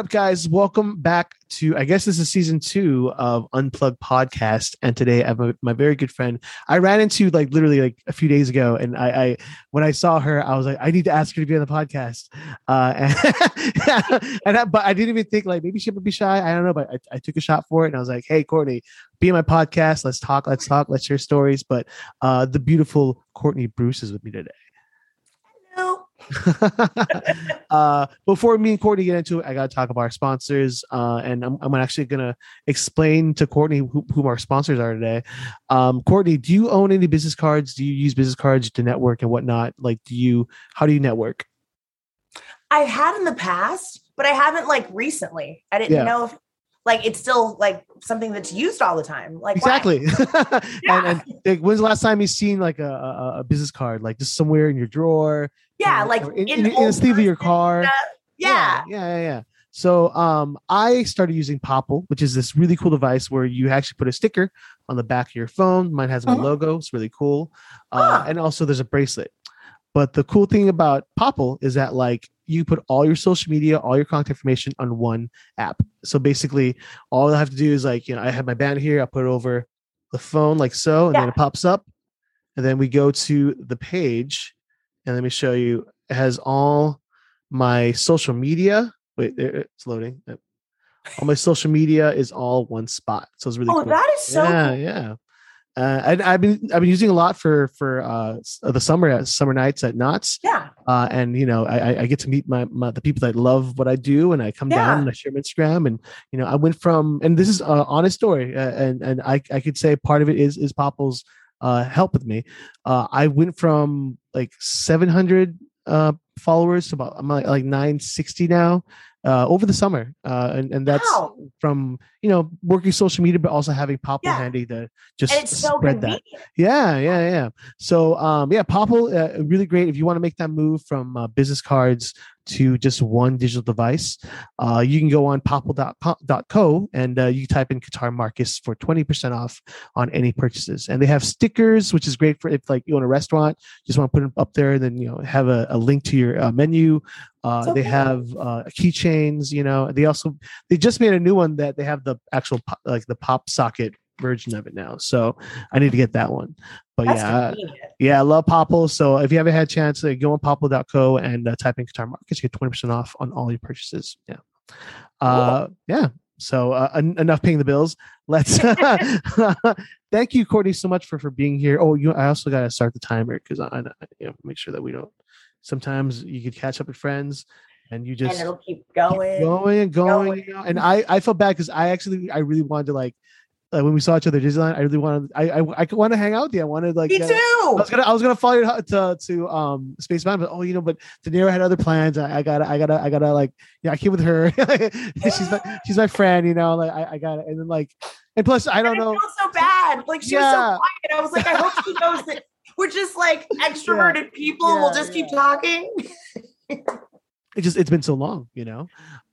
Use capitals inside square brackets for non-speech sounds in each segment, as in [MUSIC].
Up, guys? Welcome back to, I guess this is season two of Unplugged Podcast. And today I have my, my very good friend. I ran into like literally like a few days ago. And I, I when I saw her, I was like, I need to ask her to be on the podcast. Uh, [LAUGHS] and, and I, but I didn't even think like maybe she would be shy. I don't know, but I, I took a shot for it. And I was like, hey, Courtney, be on my podcast. Let's talk. Let's talk. Let's share stories. But uh, the beautiful Courtney Bruce is with me today. [LAUGHS] Uh, before me and Courtney get into it, I got to talk about our sponsors. Uh, and I'm, I'm actually going to explain to Courtney who, who our sponsors are today. Um, Courtney, do you own any business cards? Do you use business cards to network and whatnot? Like, do you, how do you network? I had in the past, but I haven't like recently. I didn't Yeah. know if like it's still like something that's used all the time. Like? Exactly. Yeah. [LAUGHS] and, and [LAUGHS] like, when's the last time you seen like a, a, a business card, like just somewhere in your drawer? Yeah, or- like in, in in, the sleeve of your car. stuff. Yeah. yeah, yeah, yeah. So um, I started using Popl, which is this really cool device where you actually put a sticker on the back of your phone. Mine has my Mhm. logo; it's really cool. Uh, Huh. And also, there's a bracelet. But the cool thing about Popl is that like you put all your social media, all your contact information on one app. So basically, all I have to do is like you know I have my band here. I put it over the phone like so, and then it pops up, and then we go to the page, and let me show you. It has all my social media. Wait, it's loading. All my social media is all one spot, so it's really Oh, cool. that is so yeah, cool. yeah. Uh, and I've been I've been using a lot for for uh, the summer uh, summer nights at Knott's, Yeah. uh, and you know I, I- get to meet my, my the people that love what I do, and I come down and I share my Instagram, and you know I went from and this is an honest story, uh, and and I I could say part of it is is Popl's uh, help with me. Uh, I went from like 700 uh, followers to about I'm like like 960 now uh, over the summer, uh, and and that's Wow. from you know working social media, but also having Popl Yeah. handy to just it's so spread that. Yeah, yeah, yeah. So, um, yeah, Popl, uh, really great. If you want to make that move from uh, business cards to just one digital device, uh, you can go on popl.co and uh, you type in Katar Marcus for 20% off on any purchases. And they have stickers, which is great for if like you own a restaurant, just want to put them up there, then, you know, have a, a link to your uh, menu. Uh, So they have uh, keychains, you know, they also, they just made a new one that they have the actual, pop, like the pop socket version of it now. So I need to get that one. But That's yeah, convenient. yeah, I love Popl. So if you haven't had a chance, uh, go on popl.co and uh, type in Katar Marcus. You get 20% off on all your purchases. Yeah. Uh, yeah. So uh, en- enough paying the bills. Let's [LAUGHS] [LAUGHS] thank you, Courtney, so much for for being here. Oh, you I also got to start the timer because I, I you know, make sure that we don't. Sometimes you could catch up with friends and you just and it'll keep keep going. going and going, going. you know? and I I felt bad because I actually I really wanted to like. Uh, when we saw each other Disneyland, I really wanted. I I, I want to hang out with you. I wanted like. Me uh, too. I was gonna I was gonna follow you to to um Space Mountain, but oh you know, but De Niro had other plans. I, I gotta I gotta I gotta like yeah I came with her. [LAUGHS] she's my [GASPS] she's my friend, you know. Like I, I got it, and then like and plus I don't know. So bad. Like she Yeah. was so quiet. I was like, I hope she knows that [LAUGHS] we're just like extroverted people. Yeah, we'll just keep talking. [LAUGHS] It just it's been so long, you know.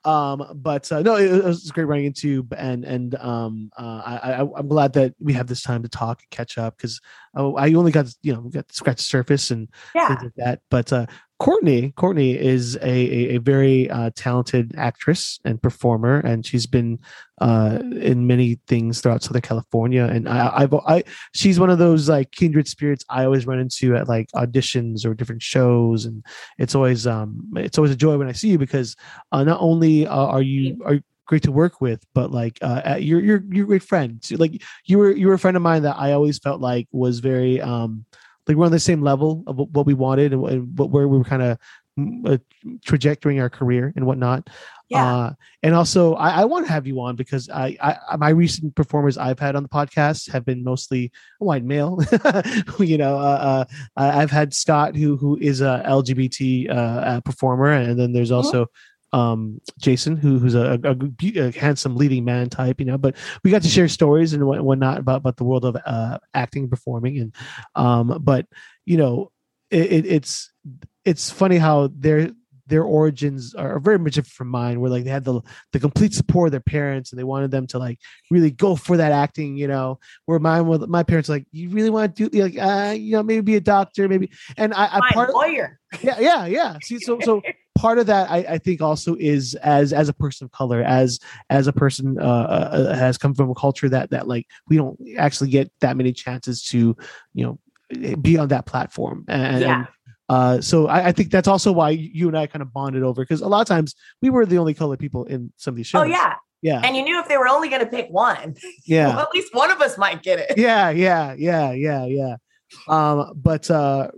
Um, but uh, no, it, it was great running into you, and and um, uh, I, I I'm glad that we have this time to talk and catch up because oh, I only got you know got to scratch the surface and Yeah. things like that. But uh, Courtney, Courtney is a, a, a very uh, talented actress and performer, and she's been uh, in many things throughout Southern California. And I, I've, I, she's one of those like kindred spirits I always run into at like auditions or different shows, and it's always um, it's always a joy when I see you because uh, not only uh, are you are great to work with, but like uh, uh, you're you're you're a great friend. Like you were you were a friend of mine that I always felt like was very um like we're on the same level of what we wanted and, and what where we were kind of uh, trajectorying our career and whatnot. Yeah. Uh, and also, I, I want to have you on because I, I my recent performers I've had on the podcast have been mostly white male. [LAUGHS] you know, uh, uh, I've had Scott who who is a LGBT uh, uh, performer, and then there's also um Jason who who's a, a, a- handsome leading man type. You know, but we got to share stories and what whatnot about about the world of uh, acting, performing, and um, but you know, it, it, it's it's funny how they're their origins are very much different from mine where like they had the the complete support of their parents and they wanted them to like really go for that acting you know where mine with my parents like you really want to do like uh you know maybe be a doctor maybe and i, I part lawyer. yeah yeah yeah see so so [LAUGHS] part of that I, I think also is as as a person of color as as a person uh, uh has come from a culture that that like we don't actually get that many chances to you know be on that platform and, Yeah. and uh so I, I think that's also why you and i kind of bonded over because a lot of times we were the only colored people in some of these shows Oh yeah. yeah And you knew if they were only going to pick one, [LAUGHS] yeah well, at least one of us might get it. yeah yeah yeah yeah yeah um but uh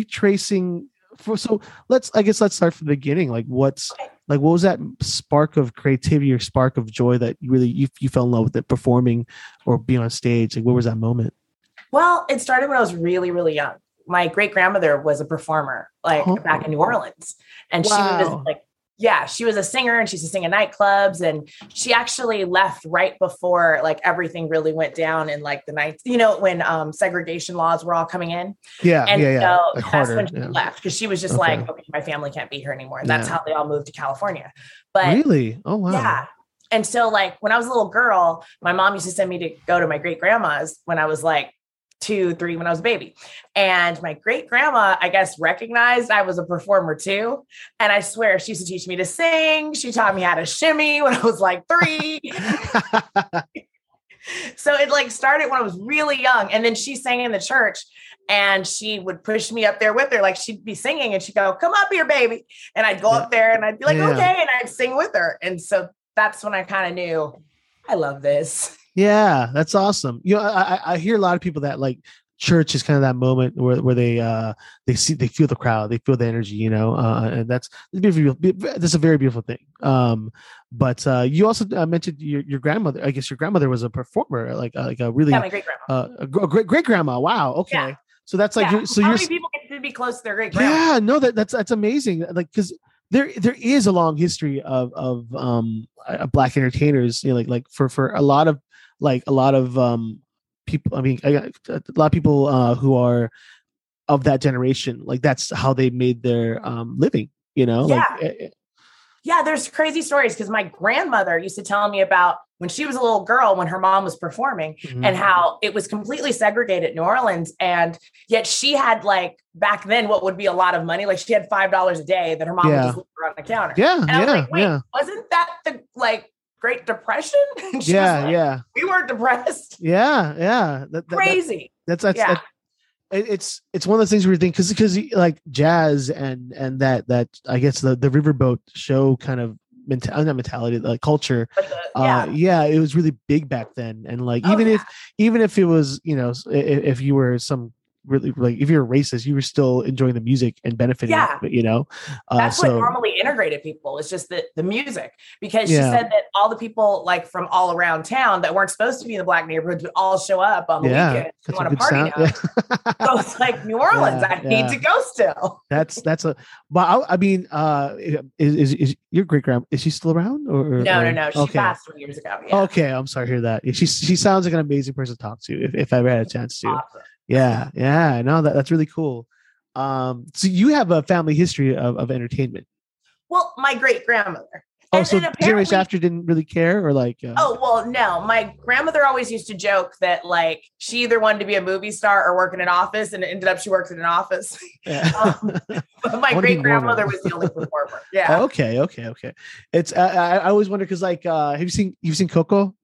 retracing for so let's i guess let's start from the beginning like what's Okay. like what was that spark of creativity or spark of joy that you really you, you fell in love with it performing or being on stage like what was that moment Well, it started when I was really, really young. My great grandmother was a performer, like Oh. back in New Orleans, and she was like, yeah, she was a singer and she used to sing in nightclubs, and she actually left right before like everything really went down in like the night, you know, when um segregation laws were all coming in, yeah and yeah yeah so like that's harder when she yeah. left because she was just Okay. like, okay, my family can't be here anymore, and that's how they all moved to California. But really oh wow yeah. And so, like, when I was a little girl, my mom used to send me to go to my great grandma's when I was like two, three, when I was a baby. And my great grandma, I guess, recognized I was a performer too. And I swear she used to teach me to sing. She taught me how to shimmy when I was like three. [LAUGHS] so it like started when I was really young. And then she sang in the church and she would push me up there with her. Like she'd be singing and she'd go, Come up here, baby. And I'd go up there and I'd be like, Yeah. Okay. And I'd sing with her. And so that's when I kind of knew I love this. Yeah, that's awesome. You know, I, I- hear a lot of people that like church is kind of that moment where, where they uh they see they feel the crowd, they feel the energy, you know, uh, and that's beautiful. That's a very beautiful thing. Um, but uh, you also uh, mentioned your your grandmother. I guess your grandmother was a performer, like uh, like a really Yeah, my great grandma. uh, a great great grandma. Wow. Okay. Yeah. So that's like yeah. you're, so How you're many people get to be close to their great grandma? yeah no that that's that's amazing like because there there is a long history of of um uh, black entertainers you know like like for for a lot of like a lot of um people i mean I got a lot of people uh who are of that generation like that's how they made their um living you know like eh, eh, Yeah, there's crazy stories because my grandmother used to tell me about when she was a little girl when her mom was performing mhm. and how it was completely segregated New Orleans. And yet she had like back then what would be a lot of money. Like she had five dollars a day that her mom Yeah. would just leave her on the counter. yeah And I was like, wait, yeah wasn't that the like Great Depression? And she was yeah like, yeah We weren't depressed. yeah yeah that, that- that- Crazy. that's that's Yeah. that, it's it's one of those things where you think because because like jazz and and that that I guess the the riverboat show kind of mentality not mentality like culture the, uh yeah. yeah it was really big back then and like Oh, even if even if it was you know s- i- i- if you were some really like if you're a racist you were still enjoying the music and benefiting Yeah. it, you know uh That's so what normally integrated people. It's just the, the music. Because she Yeah. said that all the people like from all around town that weren't supposed to be in the black neighborhoods would all show up on the yeah weekend and want to party sound. now. Yeah. So it's like [LAUGHS] New Orleans. I need to go still. that's that's a but I, I mean uh is, is is your great grand is she still around or, or- No, no, no. She okay passed three years ago. Yeah. Okay, I'm sorry to hear that. She she sounds like an amazing person to talk to if, if I ever had a chance to. Awesome. Yeah, yeah, no, that, that's really cool. Um, so you have a family history of, of entertainment. Well, my great grandmother. Oh, And so generation after didn't really care, or like, uh, Oh, well, no. My grandmother always used to joke that like she either wanted to be a movie star or work in an office, and it ended up she worked in an office. [LAUGHS] yeah. Um, [LAUGHS] But my great grandmother was the only [LAUGHS] performer. Yeah. okay, okay, okay. It's I, I I always wonder because like, uh, have you seen you've seen Coco?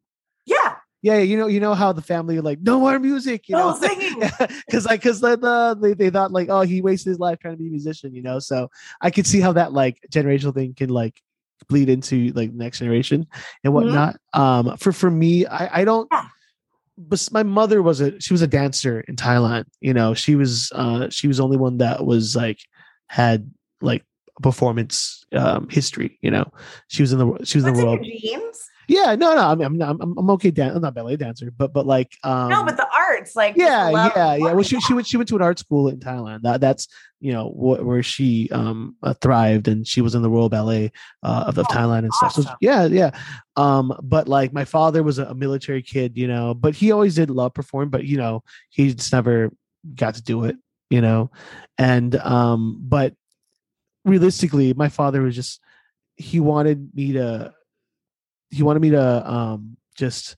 Yeah. You know, you know how the family like no more music, you No know, singing. [LAUGHS] because like because the, the they, they thought like oh he wasted his life trying to be a musician, you know. So I could see how that like generational thing can like bleed into like next generation and whatnot. Um, for for me, I I don't. Yeah. But my mother was a she was a dancer in Thailand. You know, she was uh she was the only one that was like had like a performance um history. You know, she was in the she was in the world. genes? Yeah, no, no, I mean, I'm I'm I'm okay. Dan- I'm not a ballet dancer, but but like um, no, but the arts, like yeah, yeah, yeah. Well, she she went she went to an art school in Thailand. That that's you know wh- where she um uh, thrived, and she was in the Royal Ballet uh, of, of Oh, Thailand and stuff. So yeah, yeah. Um, but like my father was a, a military kid, you know, but he always did love perform, but you know he just never got to do it, you know, and um, but realistically, my father was just he wanted me to he wanted me to um just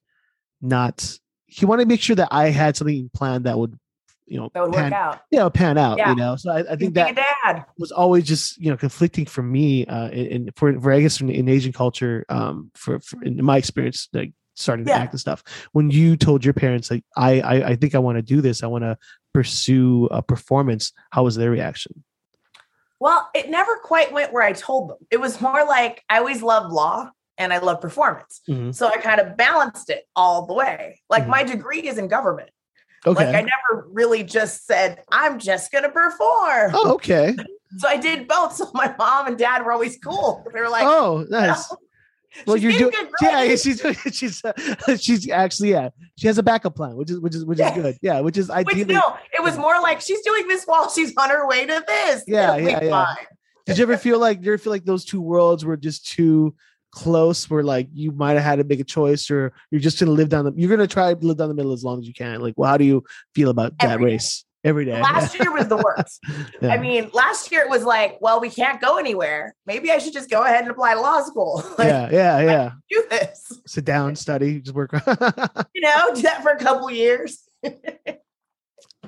not he wanted to make sure that I had something planned that would you know That would pan, work out. you know pan out Yeah. you know so I, I think Being that was always just you know conflicting for me uh in, for, for I guess in, in Asian culture um for, for in my experience like starting to act and stuff when you told your parents like I I, I think I want to do this I want to pursue a performance how was their reaction Well, it never quite went where I told them. It was more like I always loved law and I love performance. Mhm. So I kind of balanced it all the way. Like Mhm. my degree is in government. okay Like I never really just said, I'm just going to perform. oh okay So I did both. So my mom and dad were always cool. They were like, oh [LAUGHS] nice well she's you're doing yeah, yeah she's [LAUGHS] she's uh, [LAUGHS] she's actually yeah she has a backup plan which is which is which Yeah. is good yeah which is Which ideally no, it was more like she's doing this while she's on her way to this. Yeah, It'll yeah, yeah. fine. Did you ever feel like did you ever feel like those two worlds were just too close where like you might have had to make a choice or you're just gonna live down the you're gonna try to live down the middle as long as you can? Like, well, how do you feel about that Every day. race every day? Last year was the [LAUGHS] worst. Yeah. I mean, last year it was like, well, we can't go anywhere. Maybe I should just go ahead and apply to law school. [LAUGHS] like, yeah, yeah, yeah. do this. Sit down, study, just work. [LAUGHS] You know, do that for a couple years.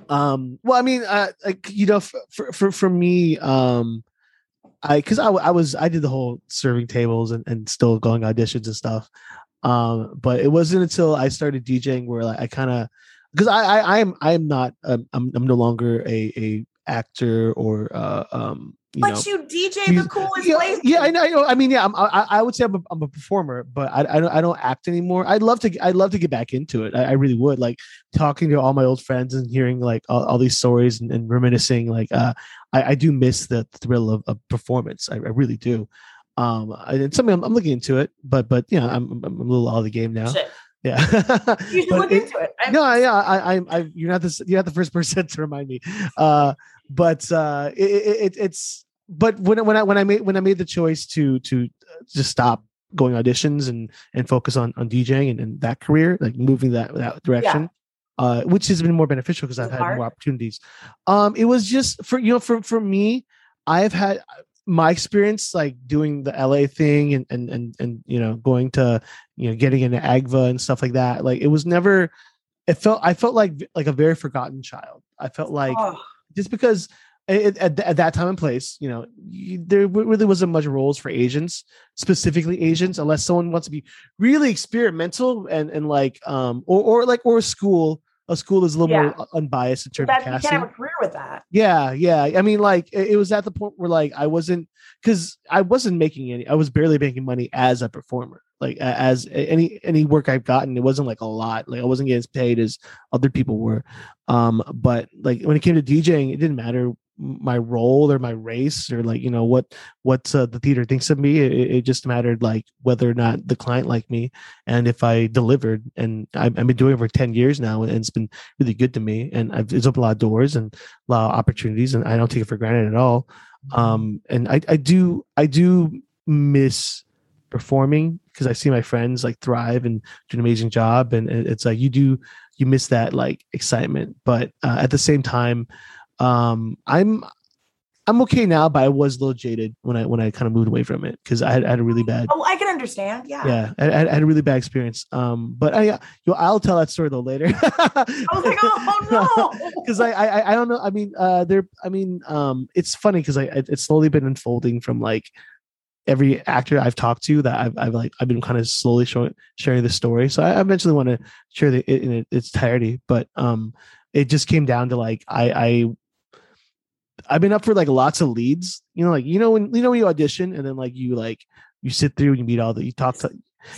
um well i mean uh like you know for for, for me um i because I, I was i did the whole serving tables and, and still going auditions and stuff. Um but it wasn't until i started djing where like i kind of because I, I i'm i'm not um, I'm, I'm no longer a a actor or uh um you but know you DJ the coolest yeah, place. yeah, I know. I know. I mean, yeah, I'm, I, I would say I'm a, I'm a performer, but I, I don't, I don't act anymore. I'd love to, I'd love to get back into it. I, I really would like talking to all my old friends and hearing like all, all these stories and, and reminiscing. Like, uh, I, I do miss the thrill of, of performance. I, I really do. Um, and it's something I'm, I'm looking into it, but, but yeah, I'm, I'm a little out of the game now. Shit. Yeah. You should look it- into it. I'm- no, yeah, I, I, I, you're not the, you're not the first [LAUGHS] person to remind me. Uh, but uh, it, it, it, it's, but when, when I, when I made, when I made the choice to, to uh, just stop going auditions and, and focus on, on DJing and, and that career, like moving that, that direction, uh, which has been more beneficial because I've had more opportunities. Um, it was just for, you know, for, for me, I've had my experience like doing the LA thing and, and, and, and, you know, going to, you know, getting into AGVA and stuff like that. Like it was never, it felt I felt like like a very forgotten child. I felt like Oh, just because it, at, at that time and place, you know, you, there really wasn't much roles for Asians, specifically Asians, unless someone wants to be really experimental and and like um or or like or school. A school is a little Yeah. more unbiased in terms that, of you casting. can't have a career with that. Yeah, yeah. I mean, like it, it was at the point where like I wasn't because I wasn't making any. I was barely making money as a performer. Like as any any work I've gotten, it wasn't like a lot. Like I wasn't getting as paid as other people were. Um, but like when it came to DJing, it didn't matter my role or my race or like you know what what uh, the theater thinks of me. It, it just mattered like whether or not the client liked me and if I delivered. And I've, I've been doing it for ten years now, and it's been really good to me. And I've it's opened a lot of doors and a lot of opportunities and I don't take it for granted at all. Um, and I, I do, I do miss performing because I see my friends like thrive and do an amazing job. And it's like, you do, you miss that like excitement. But uh, at the same time, um, I'm, I'm okay now, but I was a little jaded when I, when I kind of moved away from it because I had, I had a really bad Oh, I can understand. Yeah. yeah, I, I had a really bad experience. Um, but I, yo, I'll tell that story though later. I was like, oh [LAUGHS] no. because I, I I don't know. I mean, uh, there. I mean, um, it's funny because I it- it's slowly been unfolding from like every actor I've talked to that I've I've like I've been kind of slowly showing sharing the story. So I eventually want to share the it in its entirety. But um, it just came down to like I I. I've been up for like lots of leads, you know, like you know when you know when you audition and then like you like you sit through and you meet all the you talk to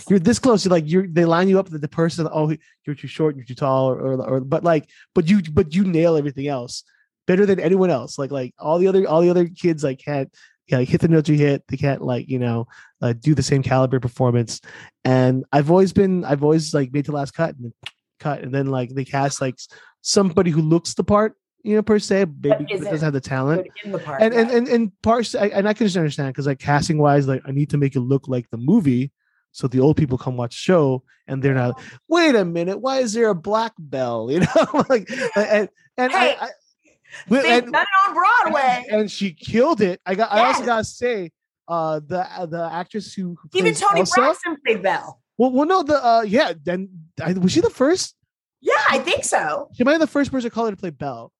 you're this close. You're like you're they line you up with the person. Oh, you're too short. You're too tall. Or, or or but like but you but you nail everything else better than anyone else. Like like all the other all the other kids like can't yeah, like hit the notes you hit. They can't like you know uh, do the same caliber performance. And I've always been I've always like made the last cut and cut and then like they cast like somebody who looks the part you know per se, maybe doesn't have the talent in the part. and and and, and parts I, and I can just understand because like casting wise, like I need to make it look like the movie, so the old people come watch the show and they're not. Wait a minute, why is there a black bell? [LAUGHS] You know, like and and Hey, I, I But- and- done it on Broadway. and she killed it. I got. I also gotta say, uh, the uh, the actress who, who Even Toni Elsa, Braxton played Belle. Well, well, no, the uh, yeah. Then I, was she the first? Yeah, I think so. She might be the first person of color to play Belle.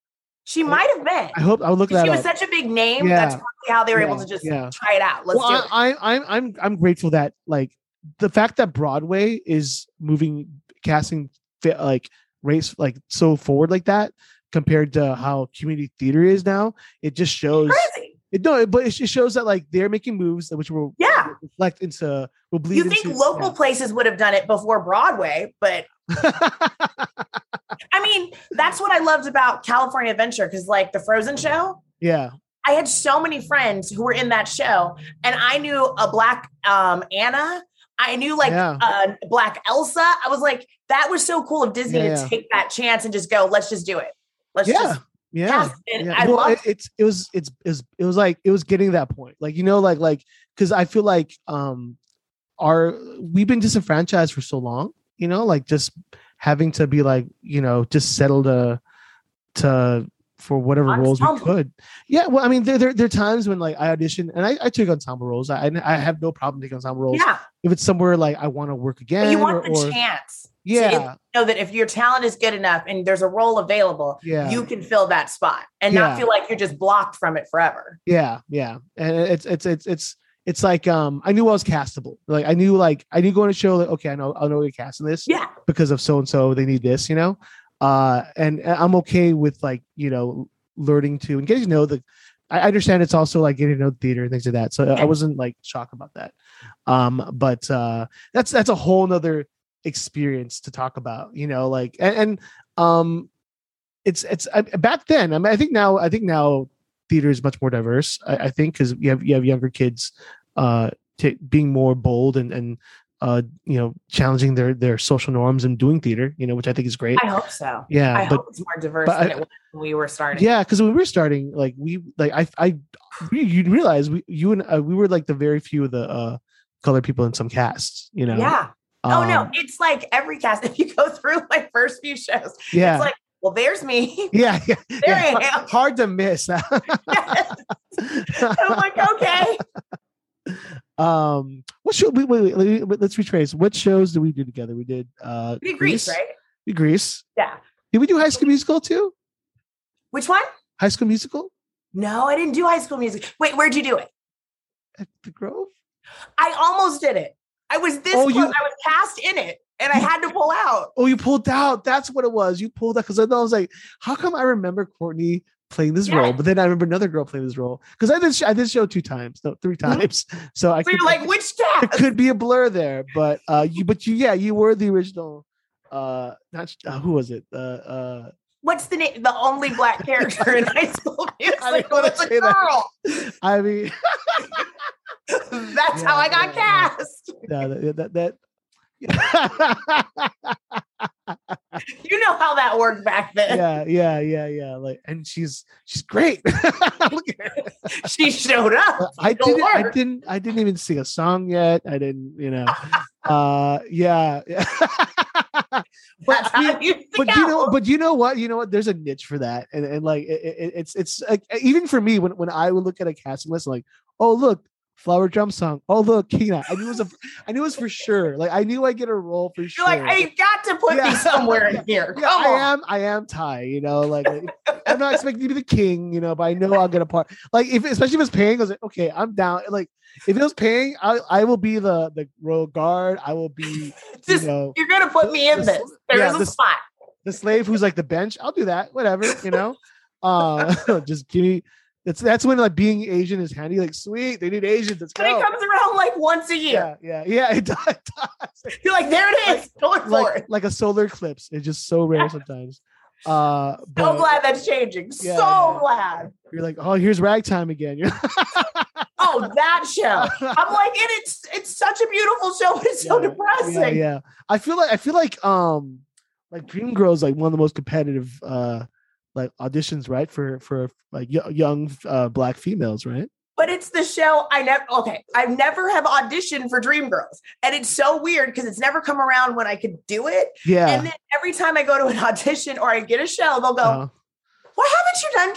She might have been. I hope I'll look at it. She was up. such a big name. Yeah. That's probably how they were able to just yeah. try it out. Let's well, do it. I, I, I'm I'm I'm grateful that like the fact that Broadway is moving casting like race like so forward like that compared to how community theater is now. It just shows Crazy. it. No, but it just shows that like they're making moves that which will Yeah. reflect into will bleed. You think into, local places would have done it before Broadway, but yeah. [LAUGHS] mean, that's what I loved about California Adventure because, like, the Frozen show, yeah, I had so many friends who were in that show, and I knew a black um, Anna. I knew like Yeah. uh, black Elsa. I was like, that was so cool of Disney Yeah, to take that chance and just go, let's just do it. Let's yeah, just yeah. it. Yeah. I well, it, it's it was it's it was, it was like it was getting that point, like you know, like like because I feel like um our we've been disenfranchised for so long, you know, like just having to be like you know just settle to to for whatever roles we could. Yeah, well, I mean, there there there are times when like I audition and I, I took ensemble roles. I I have no problem taking ensemble roles yeah. if it's somewhere like I want to work again. But you want or, the or- chance. yeah, To know that if your talent is good enough and there's a role available, yeah. you can fill that spot and Yeah. not feel like you're just blocked from it forever. Yeah, yeah, and it's it's it's it's it's like um I knew I was castable. Like I knew like I knew going to show like okay I know I know you're casting this Yeah. because of so and so they need this you know, uh and, and I'm okay with like you know learning to and getting to know the. I understand it's also like getting to know theater and things like that. So I wasn't like shocked about that. Um, but uh that's that's a whole nother experience to talk about. You know, like and, and um it's it's I, back then. I mean, I think now I think now theater is much more diverse. I, I think because you have you have younger kids uh t- being more bold and and uh you know challenging their their social norms and doing theater. You know, which I think is great. I hope so. yeah, I but hope it's more diverse than I- it was when we were starting. yeah, because when we were starting, like we like I I you realize we you and uh, we were like the very few of the uh colored people in some casts. You know. Yeah. oh no, Um, it's like every cast. [LAUGHS] If you go through my first few shows, Yeah. it's like, well, there's me. [LAUGHS] yeah. Yeah. There yeah. I am. Hard to miss. [LAUGHS] I'm like, okay. um what show wait, wait, wait, wait, let's retrace what shows did we do together we did uh We did Grease, right? we grease Yeah. did we do high school musical too Which one? high school musical No, I didn't do high school music. Wait, where'd you do it? at the grove I almost did it. I was this Oh, close. you- I was cast in it and I had to pull out. oh you pulled out that's what it was you pulled out because i was like how come i remember courtney playing this role but then i remember another girl playing this role because i did i did show two times no three Mhm. times [LAUGHS] so i So could, you're like, which it could be a blur there but uh you but you yeah you were the original uh not uh, who was it uh uh What's the name? The only black [LAUGHS] character in high school music didn't was a say that. i mean [LAUGHS] That's Yeah, how I got yeah, yeah. cast. yeah, that that, that You know how that worked back then. yeah, yeah, yeah, yeah. Like, and she's she's great. [LAUGHS] Look at her. [LAUGHS] She showed up. I didn't, I didn't, I didn't even sing a song yet. I didn't, you know. [LAUGHS] Uh, yeah, but, That's I mean, how you but you know, but you know what? You know what? There's a niche for that, and and like it, it, it's it's like even for me when when I would look at a casting list, like, oh look, flower drum song. Oh look, Kina. I knew it was a, I knew it was for sure. Like I knew I get a role for sure. You're sure. like, I got to put Yeah. me somewhere in here. [LAUGHS] Yeah, I am. I am Ty. You know, like I'm not expecting to be the king. You know, but I know I'll get a part. Like if, especially if it's paying, I was like, okay, I'm down. Like if it was paying, I I will be the the royal guard. I will be, [LAUGHS] Just you know, you're gonna put me in the- this. There yeah, is a the- spot. the slave who's like the bench. I'll do that. Whatever. You know, [LAUGHS] uh, just give me. That's that's when like being Asian is handy. Like sweet, they need Asians. Let's And it comes around like once a year. Yeah, yeah, yeah. [LAUGHS] It does. It does. You're like, there it is. Like it. like a solar eclipse. It's just so rare sometimes. [LAUGHS] Uh, but, So glad that's changing. Yeah, so yeah. glad. you're like, oh, here's ragtime again. [LAUGHS] Oh, that show. I'm like, and it's it's such a beautiful show, but it's so depressing. yeah, yeah. I feel like I feel like um like Dream Girl is like one of the most competitive uh like auditions, right? For for like young uh black females, right? But it's the show I never okay. I never have auditioned for Dreamgirls. And it's so weird because it's never come around when I could do it. Yeah. And then every time I go to an [LAUGHS] audition or I get a show, they'll go, uh, why haven't you done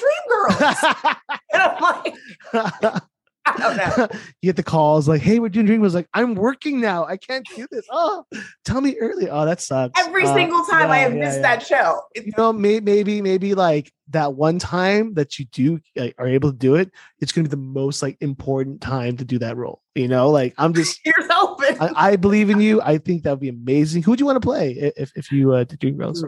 Dreamgirls? [LAUGHS] and I'm like, [LAUGHS] I don't know. [LAUGHS] you get the calls like, "Hey, we're doing Dream." Was like, "I'm working now. I can't do this." Oh, tell me early. Oh, that sucks. Every Uh, single time I have yeah, missed yeah. that show. It's You know, may, maybe maybe like that one time that you do like, are able to do it. It's going to be the most like important time to do that role. You know, like I'm just. [LAUGHS] here's open. I, I believe in you. I think that would be amazing. Who would you want to play if, if you uh, did Dreamgirls?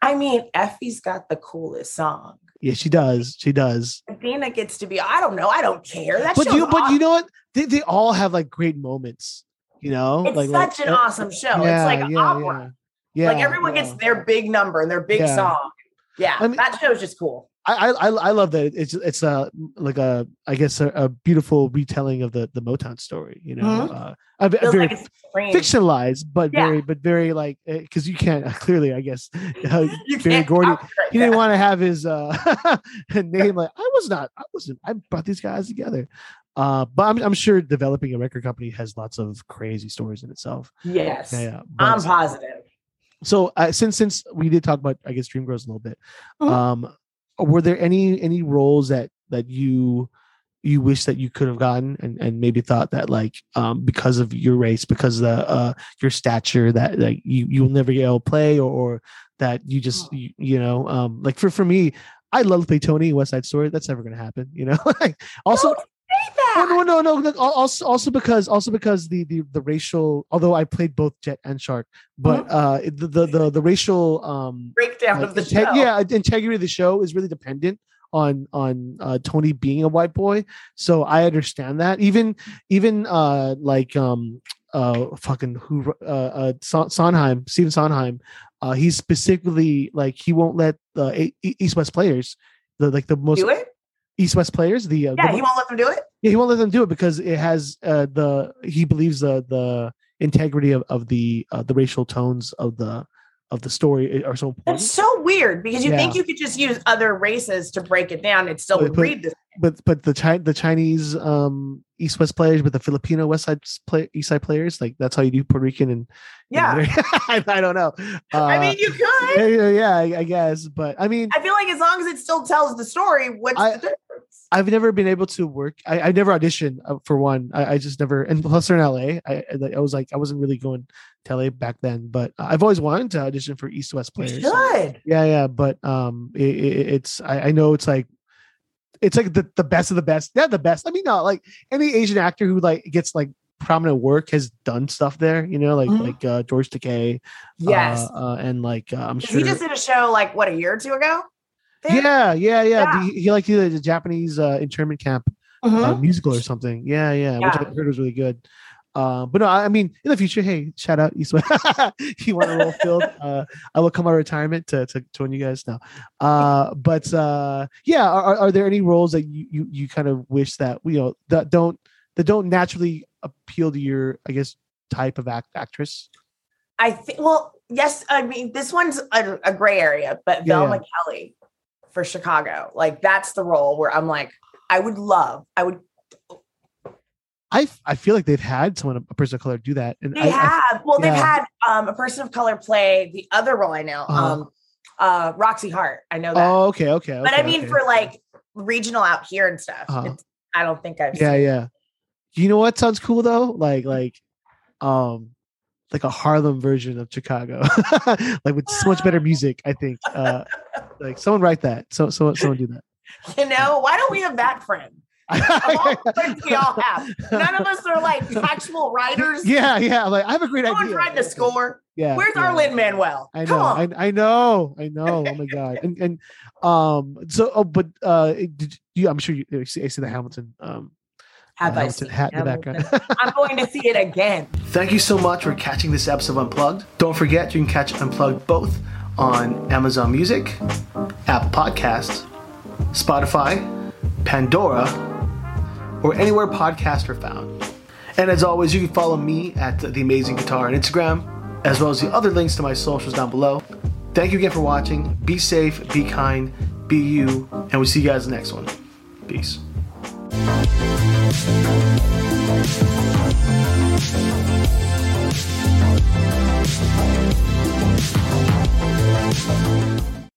I mean, Effie's got the coolest song. Yeah, she does. She does. Athena gets to be, I don't know, I don't care. That But you, but you know what? They, they all have like great moments. You know, it's like such like, an uh, awesome show. it's like yeah, opera. Yeah, like everyone yeah. gets their big number and their big Yeah. song. Yeah, I mean- that show's just cool. I, I I love that it's it's a like a I guess a, a beautiful retelling of the the Motown story. You know, Mhm. uh, a, a very like fictionalized, but Yeah. very but very like because you can't [LAUGHS] clearly I guess [LAUGHS] uh, [LAUGHS] Berry Gordy, he didn't want to have his uh name like I was not I wasn't I brought these guys together. Uh, but I'm I'm sure developing a record company has lots of crazy stories in itself. Yes, Yeah, yeah. I'm positive. so uh, since since we did talk about I guess Dreamgirls a little bit, Mhm. um, were there any any roles that that you you wish that you could have gotten and and maybe thought that like um because of your race because of the uh your stature that like you you'll never get able to play or, or that you just you, you know um like for for me I love to play Tony West Side Story. That's never gonna happen, you know. [LAUGHS] also, say that. Oh, no, no, no, no. Also, also because also because the the the racial. Although I played both Jet and Shark, but uh, the the the, the racial um Breakdown like, of the inte- show. yeah integrity of the show is really dependent on on uh, Tony being a white boy. So I understand that. Even even uh like um uh fucking who uh, uh Son- Sondheim Stephen Sondheim uh he's specifically like he won't let the East West players the like the most do it. East West players the uh, Yeah, mo- he won't let them do it. yeah, he won't let them do it because it has uh, the he believes the the integrity of, of the uh, the racial tones of the of the story are so important. That's so weird because you think you could just use other races to break it down and still But- would read this. but but the Chi- the Chinese um East West players, but the Filipino West Side play East Side players, like that's how you do Puerto Rican and you Yeah, [LAUGHS] I, I don't know. Uh, I mean, you could. yeah, yeah, yeah, I, I guess, but I mean, I feel like as long as it still tells the story, what's I- the difference? I've never been able to work. I, I never auditioned uh, for one. I, I just never. And plus, they're in LA. I, I I was like, I wasn't really going to LA back then, but I've always wanted to audition for East West You players. should. Yeah, yeah, yeah, but um, it, it, it's I, I know it's like it's like the, the best of the best. Yeah, the best. I mean, not like any Asian actor who like gets like prominent work has done stuff there. You know, like Mhm. like uh, George Takei. Yes. uh, uh, and like uh, I'm sure. He just did a show like what a year or two ago. yeah, yeah, yeah. Yeah. The- he like he did a Japanese uh, internment camp Mhm. uh, musical or something. Yeah, yeah, which I heard was really good. Uh, but no, I I mean, in the future, hey, shout out East West. [LAUGHS] you want a role filled? [LAUGHS] Uh, I will come out of retirement to, to join you guys now. Uh, but uh, yeah, are, are- there any roles that you, you you kind of wish that you know that don't that don't naturally appeal to your, I guess, type of act actress? I think. Well, yes. I mean, this one's a, a gray area, but Yeah, Velma Kelly for Chicago, like that's the role where I'm like, I would love. I would. I I feel like they've had someone a person of color do that, and They I, I- have. well, they've had um, a person of color play the other role. I know. Uh-huh. Um, uh, Roxy Hart. I know that. oh, okay, okay, but I mean, okay. for like regional out here and stuff, Uh-huh. it's, I don't think I've. yeah yeah you know what sounds cool though like like um like a harlem version of chicago [LAUGHS] like with so much better [LAUGHS] music i think uh like someone write that so so someone do that You know, why don't we have that friend? Of all [LAUGHS] we all have, none of us are like actual writers. yeah yeah like i have a great Someone's idea writing the score. yeah Where's yeah. our Lin Manuel? I know. I, I know, I know. Oh my god! And and um, so oh, but uh, did you? I'm sure you you see, I see the Hamilton um have I Hamilton seen hat in the Hamilton? background. [LAUGHS] I'm going to see it again. Thank you so much for catching this episode of Unplugged. Don't forget you can catch Unplugged both on Amazon Music, Apple Podcasts, Spotify, Pandora, or anywhere podcasts are found. And as always, you can follow me at The Amazing Katar on Instagram, as well as the other links to my socials down below. Thank you again for watching. Be safe, be kind, be you, and we'll see you guys in the next one. Peace.